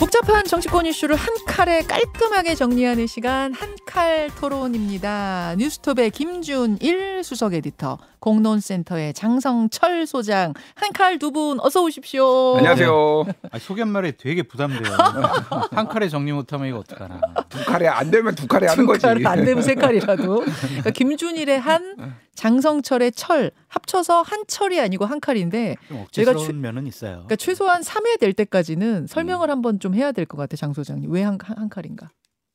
복잡한 정치권 이슈를 한 칼에 깔끔하게 정리하는 시간 한 칼 토론입니다. 뉴스톱의 김준일 수석 에디터, 공론센터의 장성철 소장, 한 칼 두 분 어서 오십시오. 안녕하세요. 아, 소개말이 되게 부담돼요. 한 칼에 정리 못하면 이거 어떡하나. 두 칼에 안 되면 두 칼에 하는 두 거지. 칼은 안 되면 세 칼이라도. 그러니까 김준일의 한, 장성철의 철 합쳐서 한 철이 아니고 한 칼인데 좀 제가 추- 면은 있어요. 그러니까 최소한 3회 될 때까지는 설명을 한번 좀 해야 될 것 같아 장 소장님. 왜 한 한 칼인가?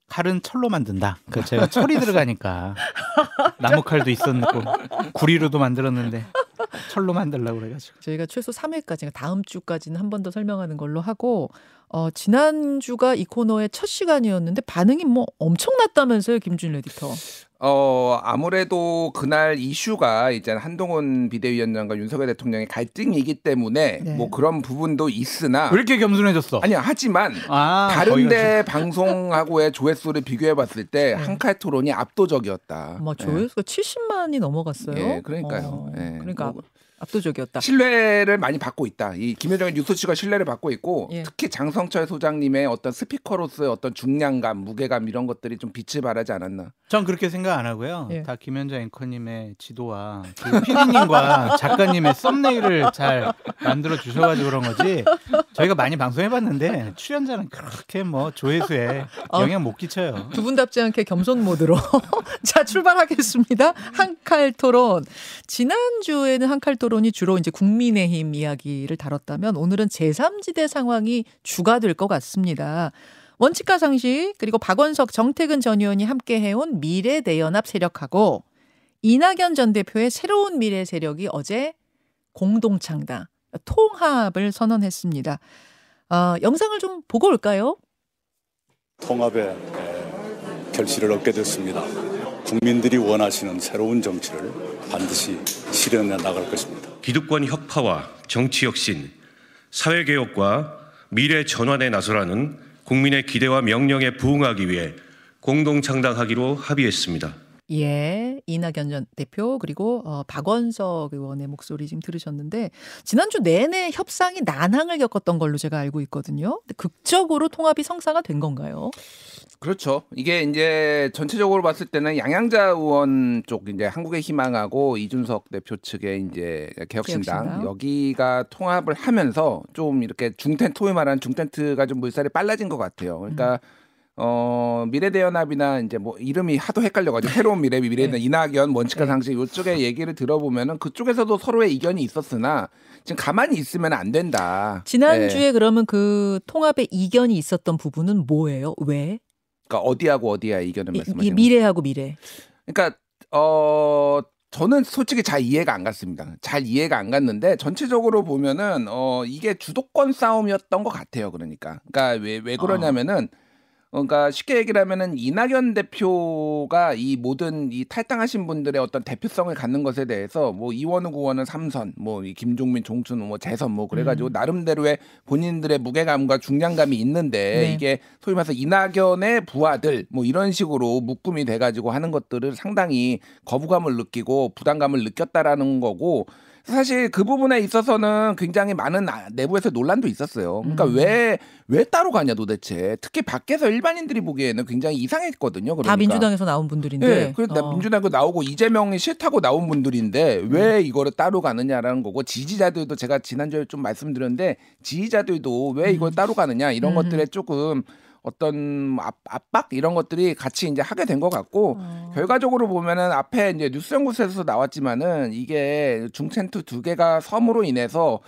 칼은 철로 만든다. 그 제가 철이 들어가니까 나무 칼도 있었고 구리로도 만들었는데 철로 만들려고 그래가지고. 저희가 최소 3회까지, 그러니까 다음 주까지는 한 번 더 설명하는 걸로 하고, 어, 지난 주가 이 코너의 첫 시간이었는데 반응이 뭐 엄청났다면서요, 김준일 에디터. 어 아무래도 그날 이슈가 이제 한동훈 비대위원장과 윤석열 대통령의 갈등이기 때문에 네. 뭐 그런 부분도 있으나 왜 이렇게 겸손해졌어? 아니야 하지만 아, 다른데 방송하고의 조회수를 비교해봤을 때 네. 한칼 토론이 압도적이었다. 예. 조회수가 70만이 넘어갔어요. 예, 그러니까요. 어, 예. 그러니까 뭐 압도적이었다. 신뢰를 많이 받고 있다. 이 김효정의 뉴스치가 신뢰를 받고 있고 예. 특히 장성철 소장님의 어떤 스피커로서의 어떤 중량감, 무게감 이런 것들이 좀 빛을 발하지 않았나. 전 그렇게 생각 안 하고요. 예. 다 김현자 앵커님의 지도와 그 PD님과 작가님의 썸네일을 잘 만들어 주셔가지고 그런 거지. 저희가 많이 방송해봤는데 출연자는 그렇게 뭐 조회수에 어. 영향 못 끼쳐요. 두 분답지 않게 겸손 모드로 자 출발하겠습니다. 한 칼 토론. 지난 주에는 한칼 토론 이 주로 이제 국민의힘 이야기를 다뤘다면 오늘은 제3지대 상황이 주가 될 것 같습니다. 원칙과 상식 그리고 박원석 정태근 전 의원이 함께 해온 미래 대연합 세력하고 이낙연 전 대표의 새로운 미래 세력이 어제 공동 창당 통합을 선언했습니다. 어, 영상을 좀 보고 올까요? 통합의 에, 결실을 얻게 됐습니다. 국민들이 원하시는 새로운 정치를 반드시 실현해 나갈 것입니다. 기득권 혁파와 정치 혁신, 사회 개혁과 미래 전환에 나서라는 국민의 기대와 명령에 부응하기 위해 공동 창당하기로 합의했습니다. 예, 이낙연 전 대표 그리고 어, 박원석 의원의 목소리 지금 들으셨는데 지난주 내내 협상이 난항을 겪었던 걸로 제가 알고 있거든요. 극적으로 통합이 성사가 된 건가요? 그렇죠. 이게 이제 전체적으로 봤을 때는 양양자 의원 쪽 이제 한국의 희망하고 이준석 대표 측의 이제 개혁신당, 개혁신당. 여기가 통합을 하면서 좀 이렇게 중텐 소위 말하는 중텐트가 좀 물살이 빨라진 것 같아요. 그러니까 어 미래대연합이나 이제 뭐 이름이 하도 헷갈려가지고 새로운 미래 미래대 이낙연 원칙과 네. 상식 이쪽의 얘기를 들어보면은 그쪽에서도 서로의 이견이 있었으나 지금 가만히 있으면 안 된다. 지난주에 네. 그러면 그 통합에 이견이 있었던 부분은 뭐예요? 왜? 그러니까 어디하고 어디야 이견을 이, 말씀하시는 이 미래하고 미래. 그러니까 어 저는 솔직히 잘 이해가 안 갔습니다. 잘 이해가 안 갔는데 전체적으로 보면은 어 이게 주도권 싸움이었던 것 같아요. 그러니까 그러니까 왜 왜 그러냐면은 어, 그러니까 쉽게 얘기를 하면은 이낙연 대표가 이 모든 이 탈당하신 분들의 어떤 대표성을 갖는 것에 대해서 뭐 이원우 구원은 삼선, 뭐 이 김종민, 종춘, 뭐 재선 뭐 그래가지고 음. 나름대로의 본인들의 무게감과 중량감이 있는데 네. 이게 소위 말해서 이낙연의 부하들 뭐 이런 식으로 묶음이 돼가지고 하는 것들을 상당히 거부감을 느끼고 부담감을 느꼈다라는 거고 사실 그 부분에 있어서는 굉장히 많은 아- 내부에서 논란도 있었어요. 그러니까 음. 왜왜 따로 가냐 도대체. 특히 밖에서 일반인들이 보기에는 굉장히 이상했거든요. 그러니까. 다 민주당에서 나온 분들인데. 네, 그래서 어. 민주당도 나오고 이재명이 싫다고 나온 분들인데 음. 왜 이거를 따로 가느냐라는 거고 지지자들도 제가 지난주에 좀 말씀드렸는데 지지자들도 왜 이걸 따로 가느냐 이런 음. 것들에 조금 어떤 압, 압박 이런 것들이 같이 이제 하게 된 것 같고 어. 결과적으로 보면은 앞에 이제 뉴스연구소에서 나왔지만은 이게 중센트 두 개가 섬으로 인해서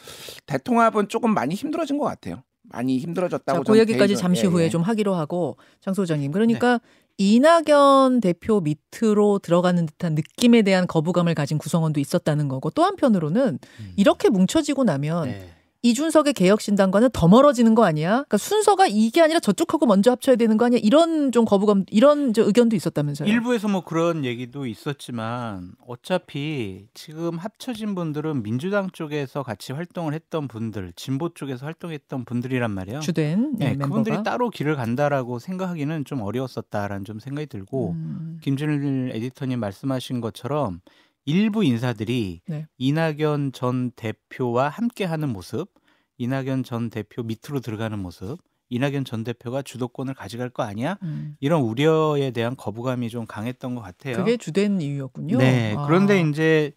대통합은 조금 많이 힘들어진 것 같아요. 많이 힘들어졌다고 자, 저는 그 얘기까지 개인적으로- 잠시 예, 후에 예. 좀 하기로 하고 장 소장님. 그러니까 이낙연 대표 밑으로 들어가는 듯한 느낌에 대한 거부감을 가진 구성원도 있었다는 거고 또 한편으로는 음. 이렇게 뭉쳐지고 나면 네. 이준석의 개혁신당과는 더 멀어지는 거 아니야? 그러니까 순서가 이게 아니라 저쪽하고 먼저 합쳐야 되는 거 아니야? 이런 좀 거부감, 이런 저 의견도 있었다면서요? 일부에서 뭐 그런 얘기도 있었지만 어차피 지금 합쳐진 분들은 민주당 쪽에서 같이 활동을 했던 분들, 진보 쪽에서 활동했던 분들이란 말이에요. 주된 네, 네, 그분들이 멤버가. 따로 길을 간다라고 생각하기는 좀 어려웠었다라는 좀 생각이 들고 음, 김준일 에디터님 말씀하신 것처럼 일부 인사들이 네. 이낙연 전 대표와 함께하는 모습, 이낙연 전 대표 밑으로 들어가는 모습 이낙연 전 대표가 주도권을 가져갈 거 아니야? 음. 이런 우려에 대한 거부감이 좀 강했던 것 같아요. 그게 주된 이유였군요. 네. 아. 그런데 이제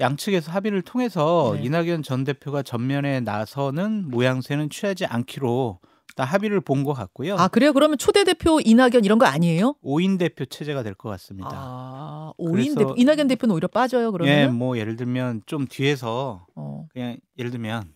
양측에서 합의를 통해서 네. 이낙연 전 대표가 전면에 나서는 모양새는 취하지 않기로 다 합의를 본 것 같고요. 아 그래요? 그러면 초대 대표 이낙연 이런 거 아니에요? 5인 대표 체제가 될 것 같습니다. 아 오인 그래서- 대표 이낙연 대표는 오히려 빠져요 그러면? 예, 뭐 예를 들면 좀 뒤에서 어. 그냥 예를 들면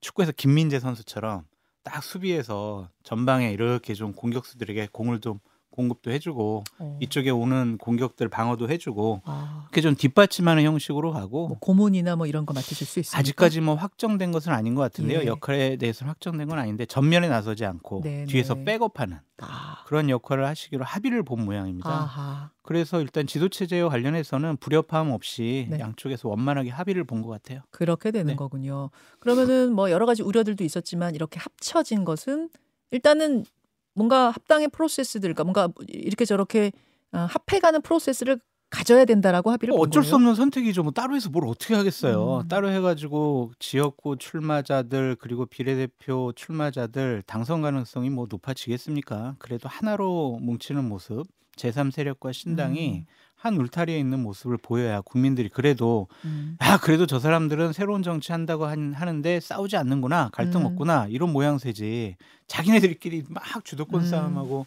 축구에서 김민재 선수처럼 딱 수비에서 전방에 이렇게 좀 공격수들에게 공을 좀 공급도 해주고 어. 이쪽에 오는 공격들 방어도 해주고 아, 이렇게 좀 뒷받침하는 형식으로 가고 뭐 고문이나 뭐 이런 거 맡으실 수 있습니까? 아직까지 뭐 확정된 것은 아닌 것 같은데요. 예. 역할에 대해서는 확정된 건 아닌데 전면에 나서지 않고 네, 뒤에서 네. 백업하는 아, 그런 역할을 하시기로 합의를 본 모양입니다. 아하. 그래서 일단 지도 체제와 관련해서는 불협화음 없이 네. 양쪽에서 원만하게 합의를 본 것 같아요. 그렇게 되는 네. 거군요. 그러면은 뭐 여러 가지 우려들도 있었지만 이렇게 합쳐진 것은 일단은 뭔가 합당의 프로세스들, 그러니까 뭔가 이렇게 저렇게 어, 합해가는 프로세스를 가져야 된다라고 합의를 뭐본 어쩔 거예요. 수 없는 선택이죠. 뭐 따로 해서 뭘 어떻게 하겠어요. 음. 따로 해가지고 지역구 출마자들 그리고 비례대표 출마자들 당선 가능성이 뭐 높아지겠습니까? 그래도 하나로 뭉치는 모습, 제3 세력과 신당이 음. 한 울타리에 있는 모습을 보여야 국민들이 그래도 음. 아 그래도 저 사람들은 새로운 정치 한다고 한- 하는데 싸우지 않는구나 갈등 음. 없구나 이런 모양새지 자기네들끼리 막 주도권 음. 싸움하고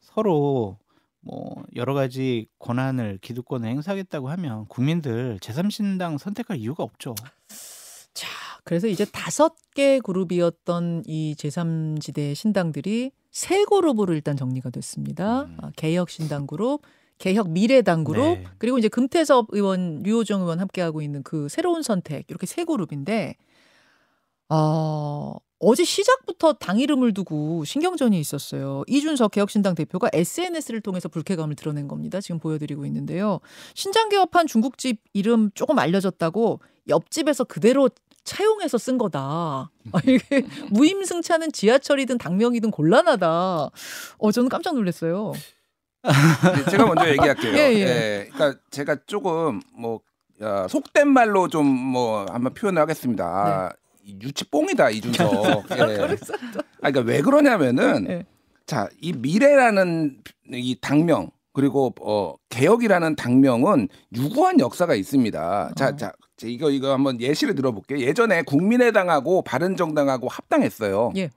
서로 뭐 여러 가지 권한을 기득권을 행사하겠다고 하면 국민들 제3신당 선택할 이유가 없죠. 자, 그래서 이제 다섯 개 그룹이었던 이 제3지대 신당들이 세 그룹으로 일단 정리가 됐습니다. 음. 아, 개혁 신당 그룹, 개혁 미래당 그룹, 네. 그리고 이제 금태섭 의원, 류호정 의원 함께하고 있는 그 새로운 선택 이렇게 세 그룹인데 어, 어제 시작부터 당 이름을 두고 신경전이 있었어요. 이준석 개혁신당 대표가 SNS를 통해서 불쾌감을 드러낸 겁니다. 지금 보여드리고 있는데요. 신장 개업한 중국집 이름 조금 알려졌다고 옆집에서 그대로 차용해서 쓴 거다. 아, 이게 무임승차는 지하철이든 당명이든 곤란하다. 어, 저는 깜짝 놀랐어요. 네, 제가 먼저 얘기할게요. 예, 예. 예, 그러니까 제가 조금 뭐 어, 속된 말로 좀 뭐 한번 표현을 하겠습니다. 이 유치뽕이다 이준석. 예. 아, 그러니까 왜 그러냐면은 예. 자, 이 미래라는 이 당명 그리고 어 개혁이라는 당명은 유구한 역사가 있습니다. 자, 어. 자, 자, 이거 이거 한번 예시를 들어볼게요. 예전에 국민의당하고 바른정당하고 합당했어요. 예.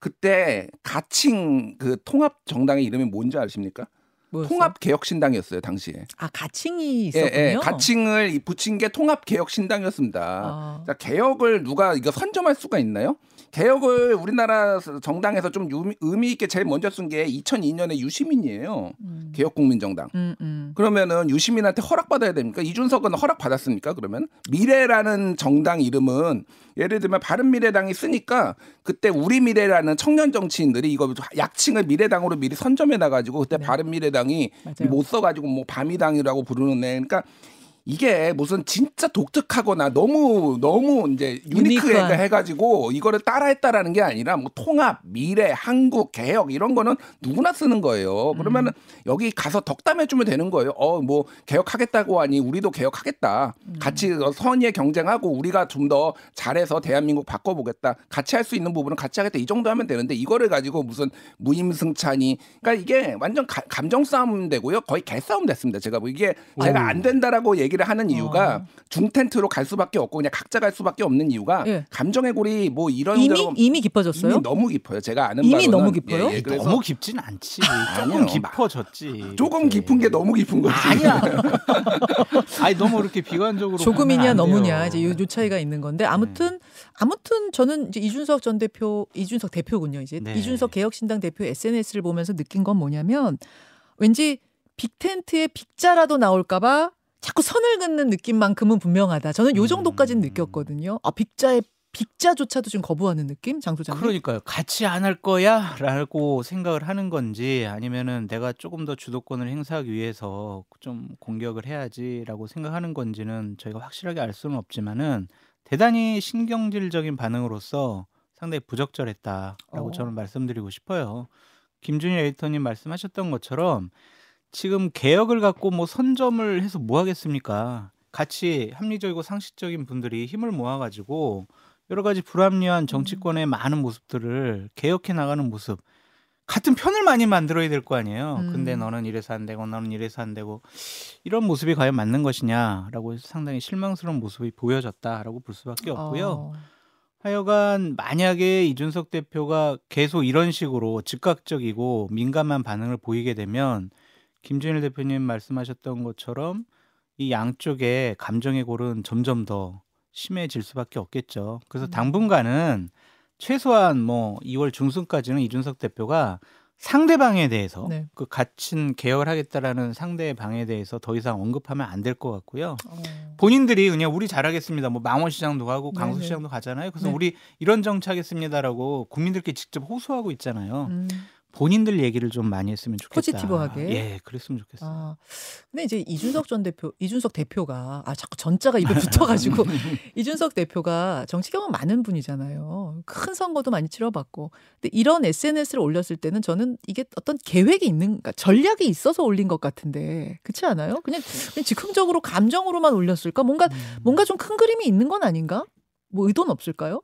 그때 가칭 그 통합 정당의 이름이 뭔지 아십니까? 뭐였어요? 통합개혁신당이었어요 당시에. 아 가칭이 예, 있었군요. 예, 가칭을 이 붙인 게 통합개혁신당이었습니다. 아. 자, 개혁을 누가 이거 선점할 수가 있나요? 개혁을 우리나라 정당에서 좀 유미- 의미 있게 제일 먼저 쓴 게 2002년에 유시민이에요. 음. 개혁국민정당. 음, 음. 그러면은 유시민한테 허락받아야 됩니까? 이준석은 허락받았습니까? 그러면 미래라는 정당 이름은 예를 들면 바른미래당이 쓰니까 그때 우리 미래라는 청년 정치인들이 이거 약칭을 미래당으로 미리 선점해 놔가지고 그때 네. 바른미래당이. 못 써가지고 뭐 밤이당이라고 부르는 애. 그러니까 이게 무슨 진짜 독특하거나 너무 너무 이제 유니크해 유니크한. 해가지고 이거를 따라했다라는 게 아니라 뭐 통합, 미래, 한국, 개혁 이런 거는 누구나 쓰는 거예요. 그러면은 여기 가서 덕담해주면 되는 거예요. 어 뭐 개혁하겠다고 하니 우리도 개혁하겠다. 같이 선의의 경쟁하고 우리가 좀 더 잘해서 대한민국 바꿔보겠다. 같이 할 수 있는 부분은 같이 하겠다. 이 정도 하면 되는데 이거를 가지고 무슨 무임승차니. 그러니까 이게 완전 가- 감정 싸움 되고요. 거의 개싸움 됐습니다. 제가 뭐 이게 제가 안 된다라고 얘기를 하는 이유가 어. 중텐트로 갈 수밖에 없고 그냥 각자 갈 수밖에 없는 이유가 예. 감정의 골이 뭐 이런 이미 저런 이미 깊어졌어요? 이미 너무 깊어요. 제가 아는 이미 바로는 너무 깊어요? 예, 예, 그래서 너무 깊진 않지. 조금. 깊어졌지. 조금. 깊은 게 너무 깊은 거지. 아니야. 아니 너무 이렇게 비관적으로 조금이냐 너무냐. 이제 요, 요 차이가 있는 건데 아무튼 아무튼 저는 이제 이준석 전 대표 이준석 대표군요 이제 네. 이준석 개혁신당 대표 SNS를 보면서 느낀 건 뭐냐면 왠지 빅텐트에 빅자라도 나올까봐 자꾸 선을 긋는 느낌만큼은 분명하다. 저는 요 정도까지는 음. 느꼈거든요. 아 빅자의 빅자조차도 지금 거부하는 느낌, 장 소장님. 그러니까요. 같이 안 할 거야라고 생각을 하는 건지 아니면은 내가 조금 더 주도권을 행사하기 위해서 좀 공격을 해야지라고 생각하는 건지는 저희가 확실하게 알 수는 없지만은 대단히 신경질적인 반응으로서 상당히 부적절했다라고 어. 저는 말씀드리고 싶어요. 김준일 에디터님 말씀하셨던 것처럼 지금 개혁을 갖고 뭐 선점을 해서 뭐 하겠습니까? 같이 합리적이고 상식적인 분들이 힘을 모아가지고 여러 가지 불합리한 정치권의 많은 모습들을 개혁해 나가는 모습 같은 편을 많이 만들어야 될 거 아니에요. 음. 근데 너는 이래서 안 되고 너는 이래서 안 되고 이런 모습이 과연 맞는 것이냐라고 상당히 실망스러운 모습이 보여졌다라고 볼 수밖에 없고요. 어. 하여간 만약에 이준석 대표가 계속 이런 식으로 즉각적이고 민감한 반응을 보이게 되면 김준일 대표님 말씀하셨던 것처럼 이 양쪽의 감정의 골은 점점 더 심해질 수밖에 없겠죠. 그래서 음. 당분간은 최소한 뭐 2월 중순까지는 이준석 대표가 상대방에 대해서 네. 그 갇힌 개혁을 하겠다라는 상대방에 대해서 더 이상 언급하면 안 될 것 같고요. 어. 본인들이 그냥 우리 잘하겠습니다. 뭐 망원시장도 가고 네네. 강서시장도 가잖아요. 그래서 네. 우리 이런 정치하겠습니다라고 국민들께 직접 호소하고 있잖아요. 음. 본인들 얘기를 좀 많이 했으면 좋겠다. 포지티브하게. 예, 그랬으면 좋겠어요. 아, 근데 이제 이준석 전 대표, 이준석 대표가 아 자꾸 전자가 입에 붙어가지고 이준석 대표가 정치 경험 많은 분이잖아요. 큰 선거도 많이 치러봤고, 근데 이런 SNS를 올렸을 때는 저는 이게 어떤 계획이 있는, 그러니까 전략이 있어서 올린 것 같은데 그렇지 않아요? 그냥, 그냥 즉흥적으로 감정으로만 올렸을까? 뭔가 음. 뭔가 좀 큰 그림이 있는 건 아닌가? 뭐 의도는 없을까요?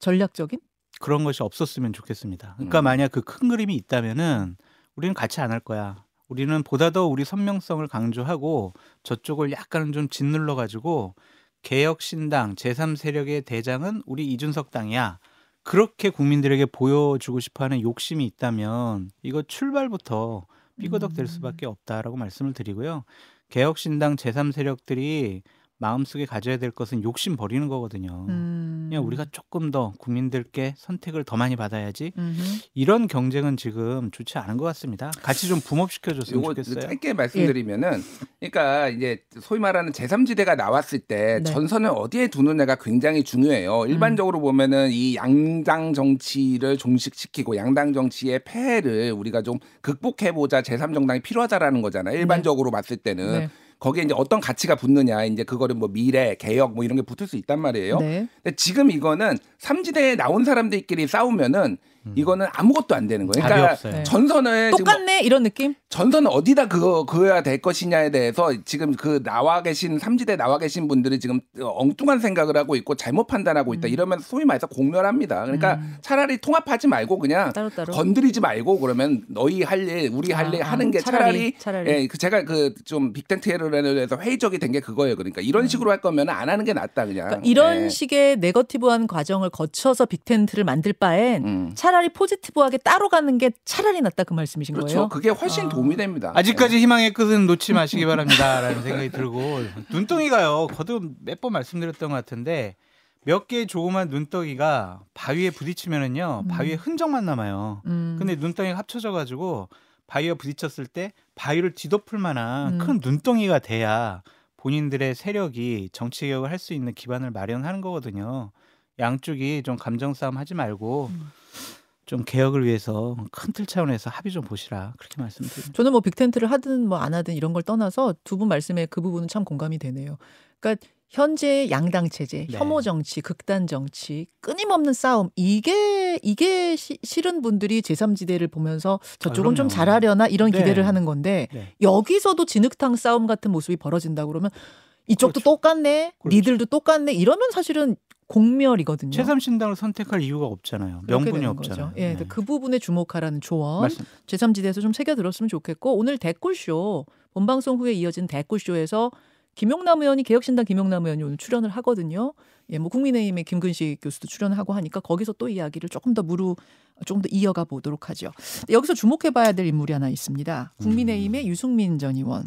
전략적인? 그런 것이 없었으면 좋겠습니다. 그러니까 음. 만약 그 큰 그림이 있다면은 우리는 같이 안 할 거야. 우리는 보다 더 우리 선명성을 강조하고 저쪽을 약간은 좀 짓눌러 가지고 개혁 신당 제3 세력의 대장은 우리 이준석 당이야. 그렇게 국민들에게 보여주고 싶어하는 욕심이 있다면 이거 출발부터 삐거덕될 음. 수밖에 없다라고 말씀을 드리고요. 개혁신당 제3세력들이 마음속에 가져야 될 것은 욕심 버리는 거거든요. 음. 그냥 우리가 조금 더 국민들께 선택을 더 많이 받아야지 음흠. 이런 경쟁은 지금 좋지 않은 것 같습니다. 같이 좀 붐업시켜 줬으면 요거 좋겠어요. 짧게 말씀드리면은 그러니까 이제 소위 말하는 제3지대가 나왔을 때 네. 전선을 어디에 두느냐가 굉장히 중요해요. 일반적으로 보면은 이 양당 정치를 종식시키고 양당 정치의 폐해를 우리가 좀 극복해 보자 제3정당이 필요하다라는 거잖아요. 일반적으로 봤을 때는 네. 거기에 이제 어떤 가치가 붙느냐 이제 그거를 뭐 미래, 개혁 뭐 이런 게 붙을 수 있단 말이에요. 네. 근데 지금 이거는 삼지대에 나온 사람들끼리 싸우면은 이거는 아무것도 안 되는 거예요. 그러니까 없어요. 네. 전선을 똑같네 이런 느낌? 전선은 어디다 그거 그어야 될 것이냐에 대해서 지금 그 나와 계신 삼지대 나와 계신 분들이 지금 엉뚱한 생각을 하고 있고 잘못 판단하고 있다 이러면 소위 말해서 공멸합니다. 그러니까 음. 차라리 통합하지 말고 그냥 따로따로. 건드리지 말고 그러면 너희 할 일 우리 할일 아, 하는 게 차라리, 차라리, 차라리. 예, 그 제가 그 좀 빅텐트에서 회의적이 된 게 그거예요. 그러니까 이런 식으로 할 거면 안 하는 게 낫다 그냥. 음. 그러니까 이런 예. 식의 네거티브한 과정을 거쳐서 빅텐트를 만들 바엔 음. 차라리 포지티브하게 따로 가는 게 차라리 낫다 그 말씀이신 그렇죠. 거예요? 그게 훨씬 아. 도움이 됩니다. 아직까지 희망의 끝은 놓지 마시기 바랍니다라는 생각이 들고 눈덩이가요. 거듭 몇 번 말씀드렸던 것 같은데 몇 개의 조그만 눈덩이가 바위에 부딪히면은요 음. 바위에 흔적만 남아요. 음. 근데 눈덩이가 합쳐져 가지고 바위와 부딪혔을 때 바위를 뒤덮을 만한 음. 큰 눈덩이가 돼야 본인들의 세력이 정치 개혁을 할 수 있는 기반을 마련하는 거거든요. 양쪽이 좀 감정 싸움 하지 말고 음. 좀 개혁을 위해서 큰 틀 차원에서 합의 좀 보시라 그렇게 말씀드립니다. 저는 뭐 빅텐트를 하든 뭐 안 하든 이런 걸 떠나서 두 분 말씀에 그 부분은 참 공감이 되네요. 그러니까 현재 양당 체제, 네. 혐오 정치, 극단 정치, 끊임없는 싸움 이게 이게 시- 싫은 분들이 제3지대를 보면서 저쪽은 아, 좀. 잘하려나 이런 네. 기대를 하는 건데 네. 여기서도 진흙탕 싸움 같은 모습이 벌어진다 그러면 이쪽도 그렇죠. 똑같네, 그렇죠. 니들도 똑같네 이러면 사실은 공멸이거든요. 최삼신당을 선택할 이유가 없잖아요. 명분이 없잖아요. 거죠. 예, 네. 그 부분에 주목하라는 조언. 말씀. 제3지대에서 좀 새겨 들었으면 좋겠고 오늘 댓글쇼 본방송 후에 이어진 댓글쇼에서 김용남 의원이 개혁신당 김용남 의원이 오늘 출연을 하거든요. 예, 뭐 국민의힘의 김근식 교수도 출연하고 하니까 거기서 또 이야기를 조금 더 무루 조금 더 이어가 보도록 하죠. 여기서 주목해봐야 될 인물이 하나 있습니다. 국민의힘의 유승민 전 의원.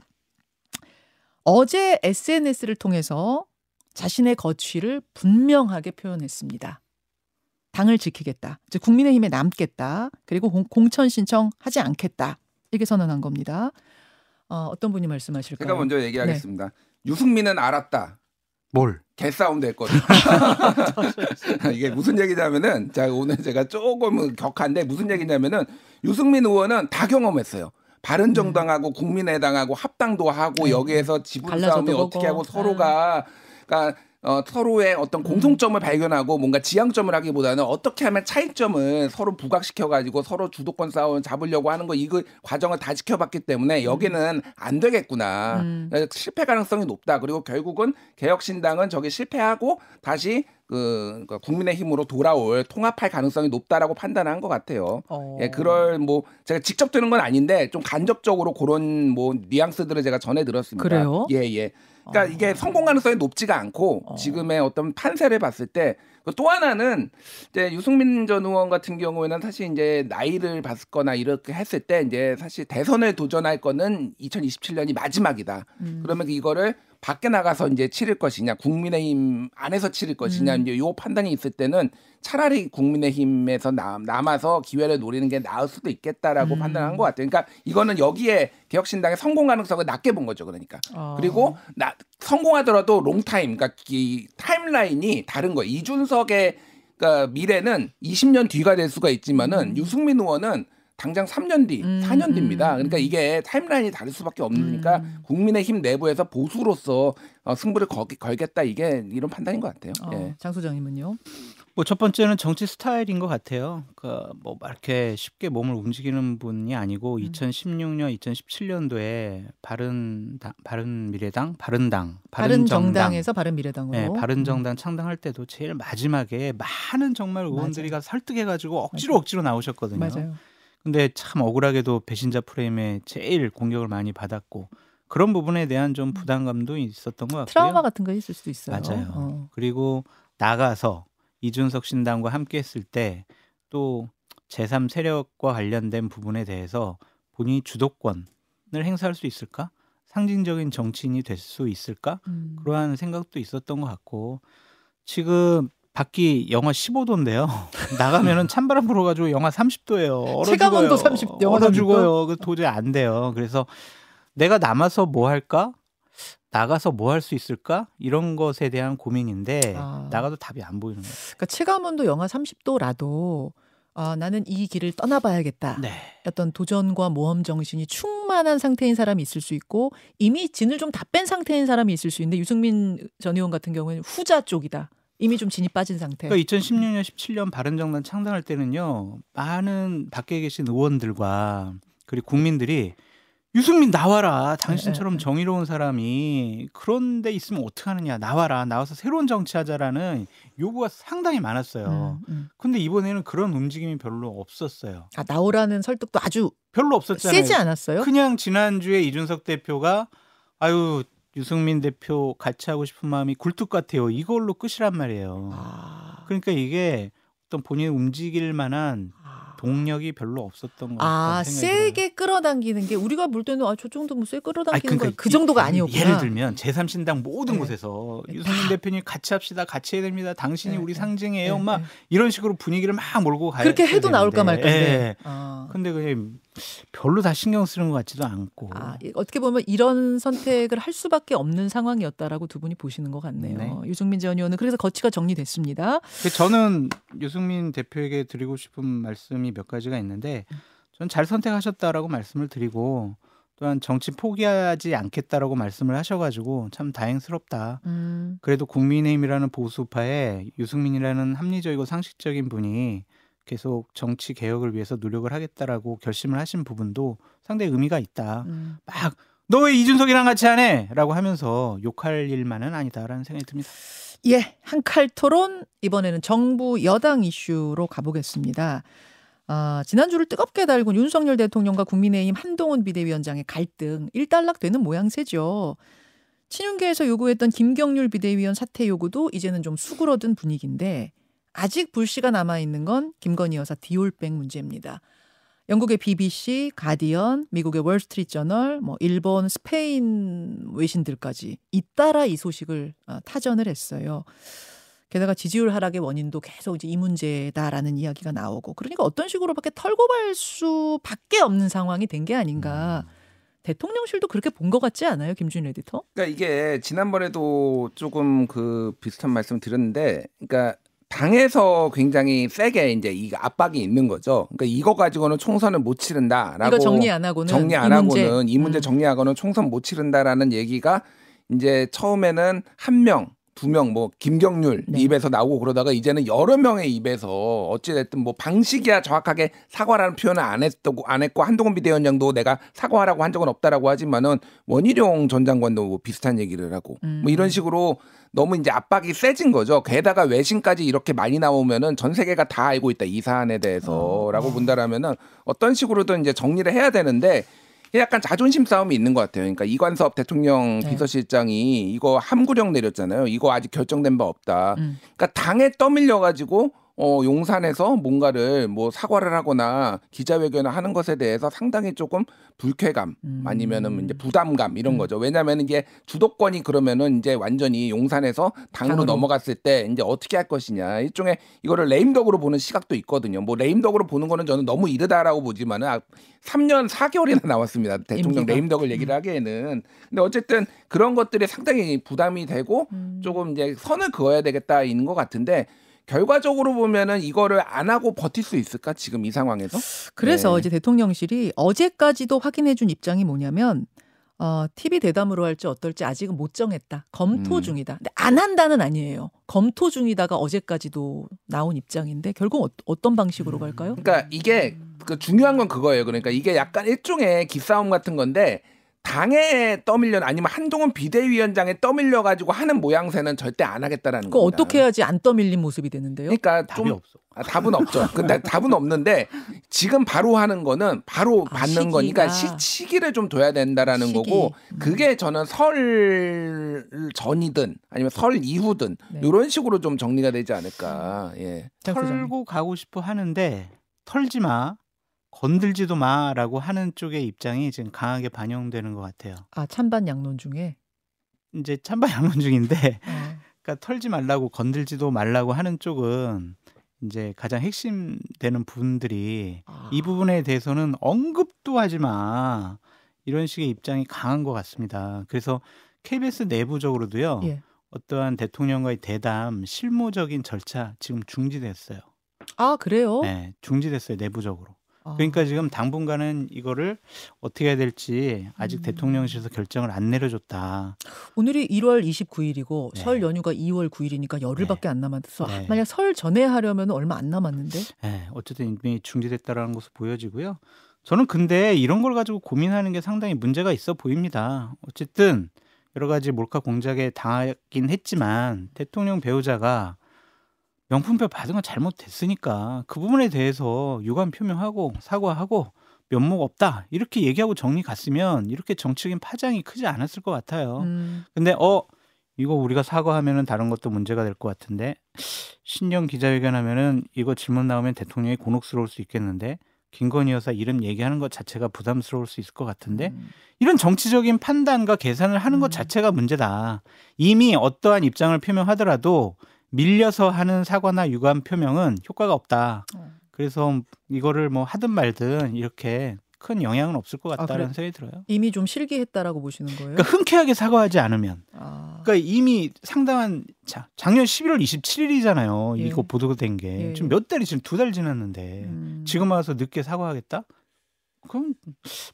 어제 SNS를 통해서 자신의 거취를 분명하게 표현했습니다. 당을 지키겠다. 즉 국민의힘에 남겠다. 그리고 공, 공천 신청하지 않겠다. 이렇게 선언한 겁니다. 어, 어떤 분이 말씀하실까요? 제가 먼저 얘기하겠습니다. 유승민은 알았다. 뭘? 개싸움 될 거다. 이게 무슨 얘기냐면은 자 오늘 제가 조금 격한데 무슨 얘기냐면은 유승민 의원은 다 경험했어요. 바른 정당하고 국민의당하고 합당도 하고 네. 여기에서 지분 싸움이. 어떻게 하고 서로가 그러니까 어, 서로의 어떤 음. 공통점을 발견하고 뭔가 지향점을 하기보다는 어떻게 하면 차이점을 서로 부각시켜 가지고 서로 주도권 싸움을 잡으려고 하는 거 이거 과정을 다 지켜봤기 때문에 여기는 안 되겠구나 음. 실패 가능성이 높다 그리고 결국은 개혁신당은 저기 실패하고 다시 그 그러니까 국민의힘으로 돌아올 통합할 가능성이 높다라고 판단한 것 같아요. 어. 예, 그럴 뭐 제가 직접 들은 건 아닌데 좀 간접적으로 그런 뭐 뉘앙스들을 제가 전해 들었습니다. 그래요? 예, 예. 그러니까 어. 이게 성공 가능성이 높지가 않고 어. 지금의 어떤 판세를 봤을 때 또 하나는 이제 유승민 전 의원 같은 경우에는 사실 이제 나이를 봤거나 이렇게 했을 때 이제 사실 대선을 도전할 거는 2027년이 마지막이다. 음. 그러면 이거를 밖에 나가서 이제 치를 것이냐, 국민의힘 안에서 치를 것이냐, 음. 이제 요 판단이 있을 때는 차라리 국민의힘에서 남, 남아서 기회를 노리는 게 나을 수도 있겠다라고 음. 판단한 것 같아요. 그러니까 이거는 여기에 개혁신당의 성공 가능성을 낮게 본 거죠, 그러니까. 어. 그리고 나, 성공하더라도 롱타임, 그러니까 이 타임라인이 다른 거예요. 이준석의 그러니까 미래는 20년 뒤가 될 수가 있지만은 유승민 의원은 당장 3년 뒤, 음, 4년 음, 뒤입니다. 그러니까 음. 이게 타임라인이 다를 수밖에 없으니까 음. 국민의힘 내부에서 보수로서 어, 승부를 거, 걸겠다 이게 이런 판단인 것 같아요. 어, 예. 장 소장님은요? 뭐 첫 번째는 정치 스타일인 것 같아요. 그뭐 이렇게 쉽게 몸을 움직이는 분이 아니고 음. 2016년, 2017년도에 바른 당, 바른 미래당, 바른당, 바른 정당, 정당에서 바른 미래당으로. 네, 바른 정당 창당할 때도 제일 마지막에 많은 정말 의원들이 가 설득해가지고 억지로 맞아요. 억지로 나오셨거든요. 맞아요. 근데 참 억울하게도 배신자 프레임에 제일 공격을 많이 받았고 그런 부분에 대한 좀 부담감도 있었던 것 같고요. 트라우마 같은 거 있을 수도 있어요. 맞아요. 어. 그리고 나가서 이준석 신당과 함께 했을 때 또 제3 세력과 관련된 부분에 대해서 본인이 주도권을 행사할 수 있을까? 상징적인 정치인이 될 수 있을까? 음. 그러한 생각도 있었던 것 같고 지금 밖이 영하 15도인데요. 나가면은 찬바람 불어가지고 영하 30도예요. 얼어 체감온도 죽어요. 30 영하 얼어 30도? 죽어요. 그 도저히 안 돼요. 그래서 내가 남아서 뭐 할까? 나가서 뭐 할 수 있을까? 이런 것에 대한 고민인데 아. 나가도 답이 안 보이는 거예요. 그러니까 체감온도 영하 30도라도 아, 나는 이 길을 떠나봐야겠다. 네. 어떤 도전과 모험 정신이 충만한 상태인 사람이 있을 수 있고 이미 진을 좀 다 뺀 상태인 사람이 있을 수 있는데 유승민 전 의원 같은 경우에는 후자 쪽이다. 이미 좀 진이 빠진 상태. 그러니까 2016년, 17년 바른정당 창당할 때는요. 많은 밖에 계신 의원들과 그리고 국민들이 유승민 나와라. 당신처럼 네, 네. 정의로운 사람이 그런 데 있으면 어떡하느냐. 나와라. 나와서 새로운 정치하자라는 요구가 상당히 많았어요. 음, 음. 근데 이번에는 그런 움직임이 별로 없었어요. 아, 나오라는 설득도 아주 별로 없었잖아요. 세지 않았어요? 그냥 지난주에 이준석 대표가 아유 유승민 대표 같이 하고 싶은 마음이 굴뚝 같아요. 이걸로 끝이란 말이에요. 아, 그러니까 이게 어떤 본인 움직일 만한 아. 동력이 별로 없었던 것 아, 생각이 들어요. 세게 끌어당기는 게 우리가 볼 때는 아, 저 정도면 세 아니, 끌어당기는 그러니까 거야. 그 정도가 이- 아니었구나. 예를 들면 제3신당 모든 네. 곳에서 네, 유승민 다. 대표님 같이 합시다. 같이 해야 됩니다. 당신이 네, 우리 네. 상징이에요. 네, 막 네. 이런 식으로 분위기를 막 몰고 가야 그렇게 해도 나올까 되는데. 말까인데. 예. 아. 근데 그냥 별로 다 신경 쓰는 것 같지도 않고. 아, 이- 어떻게 보면 이런 선택을 할 수밖에 없는 상황이었다라고 두 분이 보시는 것 같네요. 네. 유승민 전 의원은 그래서 거치가 정리됐습니다. 그 저는 유승민 대표에게 드리고 싶은 말씀이 몇 가지가 있는데 전 잘 선택하셨다라고 말씀을 드리고 또한 정치 포기하지 않겠다라고 말씀을 하셔가지고 참 다행스럽다. 음, 그래도 국민의힘이라는 보수파에 유승민이라는 합리적이고 상식적인 분이 계속 정치 개혁을 위해서 노력을 하겠다라고 결심을 하신 부분도 상당히 의미가 있다. 음. 막 너 왜 이준석이랑 같이 안 해? 라고 하면서 욕할 일만은 아니다라는 생각이 듭니다. 예, 한 칼 토론 이번에는 정부 여당 이슈로 가보겠습니다. 아, 지난주를 뜨겁게 달군 윤석열 대통령과 국민의힘 한동훈 비대위원장의 갈등 일단락되는 모양새죠. 친윤계에서 요구했던 김경률 비대위원 사퇴 요구도 이제는 좀 수그러든 분위기인데 아직 불씨가 남아 있는 건 김건희 여사 디올백 문제입니다. 영국의 BBC, 가디언, 미국의 월스트리트 저널, 뭐 일본, 스페인 외신들까지 잇따라 이 소식을 아, 타전을 했어요. 게다가 지지율 하락의 원인도 계속 이제 이 문제다라는 이야기가 나오고 그러니까 어떤 식으로밖에 털고 갈 수밖에 없는 상황이 된 게 아닌가. 대통령실도 그렇게 본 것 같지 않아요, 김준 에디터? 그러니까 이게 지난번에도 조금 그 비슷한 말씀 드렸는데, 그러니까 당에서 굉장히 세게 이제 이 압박이 있는 거죠. 그러니까 이거 가지고는 총선을 못 치른다라고 이거 정리 안 하고는 정리 안이 문제. 하고는 이 문제 음. 정리하고는 총선 못 치른다라는 얘기가 이제 처음에는 한 명 두 명 뭐 김경률 네. 입에서 나오고 그러다가 이제는 여러 명의 입에서 어찌 됐든 뭐 방식이야 정확하게 사과라는 표현을 안 했고 안 했고 한동훈 비대위원장도 내가 사과하라고 한 적은 없다라고 하지만은 원희룡 전 장관도 뭐 비슷한 얘기를 하고 음. 뭐 이런 식으로 너무 이제 압박이 세진 거죠. 게다가 외신까지 이렇게 많이 나오면은 전 세계가 다 알고 있다 이 사안에 어. 대해서라고 본다라면은 어떤 식으로든 이제 정리를 해야 되는데 약간 자존심 싸움이 있는 것 같아요. 그러니까 이관섭 대통령 네. 비서실장이 이거 함구령 내렸잖아요. 이거 아직 결정된 바 없다. 음. 그러니까 당에 떠밀려 가지고 어 용산에서 뭔가를 뭐 사과를 하거나 기자회견을 하는 것에 대해서 상당히 조금 불쾌감 음. 아니면은 이제 부담감 이런 음. 거죠. 왜냐하면 이게 주도권이 그러면은 이제 완전히 용산에서 당으로, 당으로. 넘어갔을 때 이제 어떻게 할 것이냐 일종의 이거를 레임덕으로 보는 시각도 있거든요. 뭐 레임덕으로 보는 거는 저는 너무 이르다라고 보지만은 아, 3년 4개월이나 나왔습니다. 대통령 임기가. 레임덕을 얘기를 하기에는 근데 어쨌든 그런 것들이 상당히 부담이 되고 음. 조금 이제 선을 그어야 되겠다 있는 것 같은데 결과적으로 보면은 이거를 안 하고 버틸 수 있을까 지금 이 상황에서? 그래서 네. 이제 대통령실이 어제까지도 확인해준 입장이 뭐냐면 어, TV 대담으로 할지 어떨지 아직은 못 정했다. 검토 음. 중이다. 근데 안 한다는 아니에요. 검토 중이다가 어제까지도 나온 입장인데 결국 어, 어떤 방식으로 갈까요? 그러니까 이게 그 중요한 건 그거예요. 그러니까 이게 약간 일종의 기싸움 같은 건데 당에 떠밀려 아니면 한동훈 비대위원장에 떠밀려 가지고 하는 모양새는 절대 안 하겠다라는 겁니다. 어떻게 해야지 안 떠밀린 모습이 되는데요? 그러니까 답이 좀 없어. 아, 답은 없죠. 근데 답은 없는데 지금 바로 하는 거는 바로 아, 받는 시기가. 거니까 시, 시기를 좀 둬야 된다라는 시기. 거고 음. 그게 저는 설 전이든 아니면 설 이후든 네. 이런 식으로 좀 정리가 되지 않을까. 예. 털고 가고 싶어 하는데 털지 마, 건들지도 마라고 하는 쪽의 입장이 지금 강하게 반영되는 것 같아요. 아 찬반 양론 중에 이제 찬반 양론 중인데, 어. 그러니까 털지 말라고 건들지도 말라고 하는 쪽은 이제 가장 핵심 되는 부분들이 아. 이 부분에 대해서는 언급도 하지 마 이런 식의 입장이 강한 것 같습니다. 그래서 KBS 내부적으로도요. 예. 어떠한 대통령과의 대담 실무적인 절차 지금 중지됐어요. 아 그래요? 네, 중지됐어요 내부적으로. 아. 그러니까 지금 당분간은 이거를 어떻게 해야 될지 아직 음. 대통령실에서 결정을 안 내려줬다. 오늘이 1월 29일이고 네. 설 연휴가 2월 9일이니까 열흘밖에 안 남았어. 네. 만약 설 전에 하려면 얼마 안 남았는데. 네, 어쨌든 이미 중지됐다라는 것으로 보여지고요. 저는 근데 이런 걸 가지고 고민하는 게 상당히 문제가 있어 보입니다. 어쨌든 여러 가지 몰카 공작에 당하긴 했지만 대통령 배우자가 명품표 받은 건 잘못됐으니까 그 부분에 대해서 유감 표명하고 사과하고 면목 없다 이렇게 얘기하고 정리 갔으면 이렇게 정치적인 파장이 크지 않았을 것 같아요. 음. 근데 어 이거 우리가 사과하면은 다른 것도 문제가 될 것 같은데 신년 기자회견하면은 이거 질문 나오면 대통령이 곤혹스러울 수 있겠는데 김건희 여사 이름 얘기하는 것 자체가 부담스러울 수 있을 것 같은데 음. 이런 정치적인 판단과 계산을 하는 음. 것 자체가 문제다. 이미 어떠한 입장을 표명하더라도 밀려서 하는 사과나 유감 표명은 효과가 없다. 어. 그래서 이거를 뭐 하든 말든 이렇게 큰 영향은 없을 것 아, 같다는 그래? 생각이 들어요. 이미 좀 실기했다라고 보시는 거예요? 그러니까 흔쾌하게 사과하지 않으면 아. 그러니까 이미 상당한 자, 작년 11월 27일이잖아요. 예. 이거 보도된 게 예. 지금 몇 달이 지금 두 달 지났는데 음. 지금 와서 늦게 사과하겠다? 그럼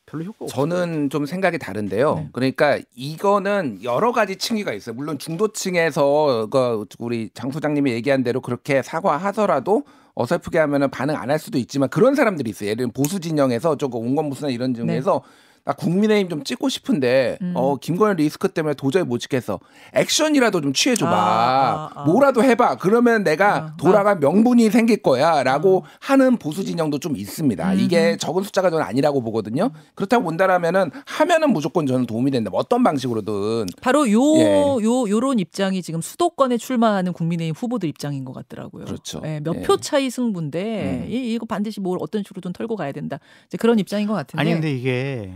별로 효과 없어. 저는 좀 생각이 다른데요. 네. 그러니까 이거는 여러 가지 층위가 있어요. 물론 중도층에서 그 우리 장 소장님이 얘기한 대로 그렇게 사과하더라도 어설프게 하면은 반응 안 할 수도 있지만 그런 사람들이 있어요. 예를 들면 보수 진영에서 저거 온건무수나 이런 중에서 나 국민의힘 좀 찍고 싶은데 네. 음. 어 김건희 리스크 때문에 도저히 못 찍겠어. 액션이라도 좀 취해줘봐. 아, 아, 아. 뭐라도 해봐. 그러면 내가 아, 돌아간 명분이 생길 거야라고 하는 보수 진영도 좀 있습니다. 음. 이게 적은 숫자가 저는 아니라고 보거든요. 그렇다고 본다라면은 하면은 무조건 저는 도움이 된다. 뭐 어떤 방식으로든 바로 요, 예. 요, 요런 입장이 지금 수도권에 출마하는 국민의힘 후보들 입장인 것 같더라고요. 그렇죠. 예, 몇 예. 표 차이 승부인데 음. 이, 이거 반드시 뭘 어떤 식으로든 털고 가야 된다. 이제 그런 입장인 것 같은데. 아니 근데 이게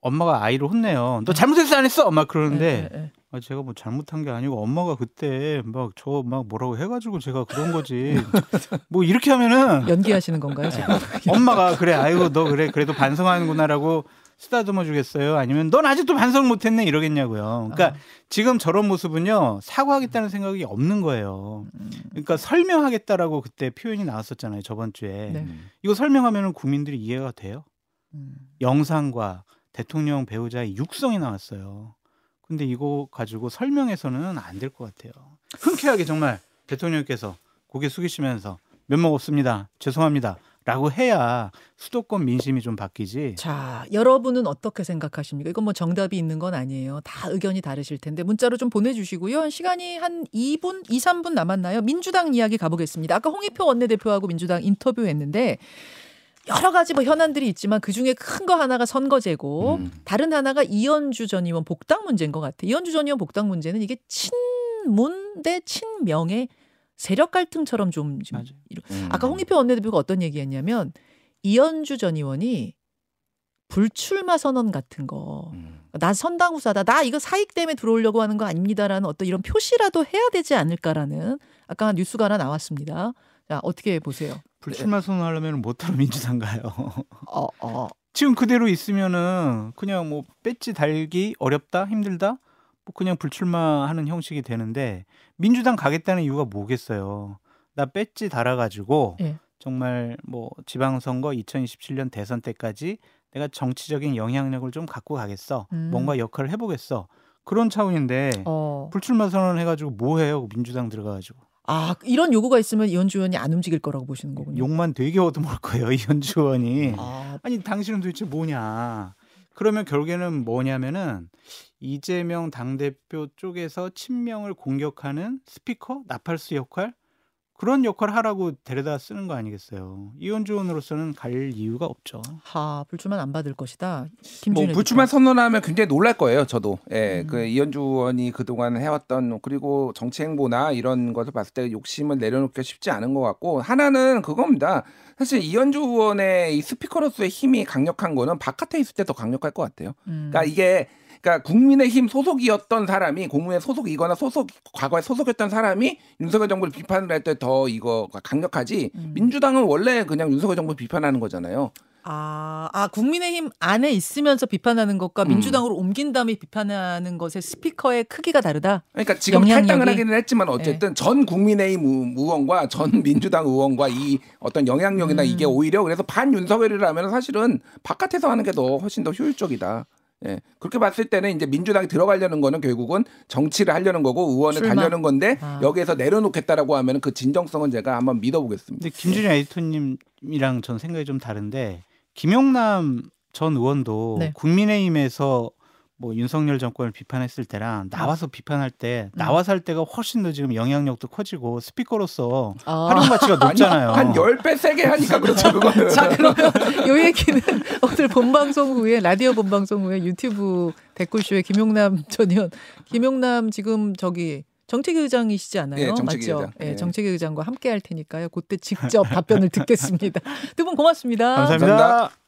엄마가 아이를 혼내요. 너 잘못했어 안 했어? 막 그러는데 예, 예, 예. 아, 제가 뭐 잘못한 게 아니고 엄마가 그때 막저막 뭐라고 해가지고 제가 그런 거지. 뭐 이렇게 하면은 연기하시는 건가요 지금? 엄마가 그래 아이고 너 그래 그래도 반성하는구나라고 쓰다듬어 주겠어요? 아니면 넌 아직도 반성을 못했네 이러겠냐고요. 그러니까 아. 지금 저런 모습은요 사과하겠다는 생각이 없는 거예요. 음. 그러니까 설명하겠다라고 그때 표현이 나왔었잖아요 저번 주에. 네. 이거 설명하면은 국민들이 이해가 돼요. 음. 영상과 대통령 배우자의 육성이 나왔어요. 근데 이거 가지고 설명해서는 안 될 것 같아요. 흔쾌하게 정말 대통령께서 고개 숙이시면서 면목 없습니다. 죄송합니다. 라고 해야 수도권 민심이 좀 바뀌지. 자, 여러분은 어떻게 생각하십니까? 이건 뭐 정답이 있는 건 아니에요. 다 의견이 다르실 텐데 문자로 좀 보내주시고요. 시간이 한 2분, 2, 3분 남았나요? 민주당 이야기 가보겠습니다. 아까 홍익표 원내대표하고 민주당 인터뷰했는데 여러 가지 뭐 현안들이 있지만 그 중에 큰 거 하나가 선거제고 음. 다른 하나가 이현주 전 의원 복당 문제인 것 같아요. 이현주 전 의원 복당 문제는 이게 친문 대 친명의 세력 갈등처럼 좀. 이루- 음. 아까 홍익표 원내대표가 어떤 얘기했냐면 이현주 전 의원이 불출마 선언 같은 거. 음. 나 선당 후사다. 나 이거 사익 때문에 들어오려고 하는 거 아닙니다라는 어떤 이런 표시라도 해야 되지 않을까라는 아까 뉴스가 하나 나왔습니다. 자, 어떻게 보세요? 불출마 선언하려면 못하러 민주당 가요. 어, 어. 지금 그대로 있으면은 그냥 뭐 배지 달기 어렵다 힘들다 뭐 그냥 불출마하는 형식이 되는데 민주당 가겠다는 이유가 뭐겠어요? 나 배지 달아가지고 예. 정말 뭐 지방선거 2027년 대선 때까지 내가 정치적인 영향력을 좀 갖고 가겠어. 음. 뭔가 역할을 해보겠어. 그런 차원인데 어. 불출마 선언 해가지고 뭐 해요? 민주당 들어가가지고 아, 이런 요구가 있으면 이현주 의원이 안 움직일 거라고 보시는 거군요. 욕만 되게 얻어먹을 거예요 이현주 의원이. 아, 아니 당신은 도대체 뭐냐? 그러면 결국에는 뭐냐면은 이재명 당대표 쪽에서 친명을 공격하는 스피커 나팔수 역할 그런 역할을 하라고 데려다 쓰는 거 아니겠어요? 이현주 의원으로서는 갈 이유가 없죠. 하, 불출마 안 받을 것이다. 뭐 불출마 선언하면 굉장히 놀랄 거예요. 저도. 예, 음. 그 이현주 의원이 그동안 해왔던 그리고 정치 행보나 이런 것을 봤을 때 욕심을 내려놓기가 쉽지 않은 것 같고 하나는 그겁니다. 사실 이현주 의원의 이 스피커로서의 힘이 강력한 거는 바깥에 있을 때 더 강력할 것 같아요. 음. 그러니까 이게 그러니까 국민의힘 소속이었던 사람이 공무에 소속이거나 소속 과거에 소속했던 사람이 윤석열 정부를 비판을 할 때 더 이거 강력하지 음. 민주당은 원래 그냥 윤석열 정부 비판하는 거잖아요. 아, 아 국민의힘 안에 있으면서 비판하는 것과 음. 민주당으로 옮긴 다음에 비판하는 것의 스피커의 크기가 다르다. 그러니까 지금 영향력이? 탈당을 하기는 했지만 어쨌든 전 국민의힘 의- 의원과 전 민주당 의원과 이 어떤 영향력이나 음. 이게 오히려 그래서 반 윤석열이라면 사실은 바깥에서 하는 게 더 훨씬 더 효율적이다. 예. 그렇게 봤을 때는 이제 민주당이 들어가려는 거는 결국은 정치를 하려는 거고 의원을 출마. 달려는 건데 아. 여기에서 내려놓겠다라고 하면은 그 진정성은 제가 한번 믿어보겠습니다. 근데 김준일 에디터님이랑 전 생각이 좀 다른데 김용남 전 의원도 네. 국민의힘에서 뭐 윤석열 정권을 비판했을 때랑 나와서 비판할 때 음. 나와서 할 때가 훨씬 더 지금 영향력도 커지고 스피커로서 아. 활용 가치가 높잖아요. 한 10배 세게 하니까 그렇죠, 그거는. 자 그러면 요 얘기는 오늘 본방송 후에 라디오 본방송 후에 유튜브 댓글쇼에 김용남 전 의원 김용남 지금 저기 정책위 의장이시지 않아요? 예, 정책위 맞죠? 의장. 예, 예. 정책위 의장과 함께 할 테니까요. 그때 직접 답변을 듣겠습니다. 두 분 고맙습니다. 감사합니다. 감사합니다.